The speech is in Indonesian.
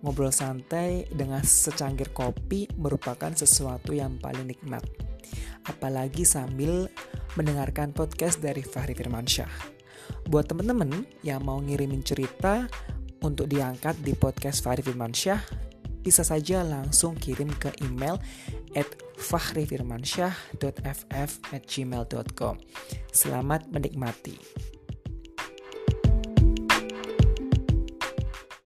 Ngobrol santai dengan secangkir kopi merupakan sesuatu yang paling nikmat. Apalagi sambil mendengarkan podcast dari Fahri Firmansyah. Buat temen-temen yang mau ngirimin cerita untuk diangkat di podcast Fahri Firmansyah, bisa saja langsung kirim ke email at fahrifirmansyah.ff gmail.com. Selamat menikmati.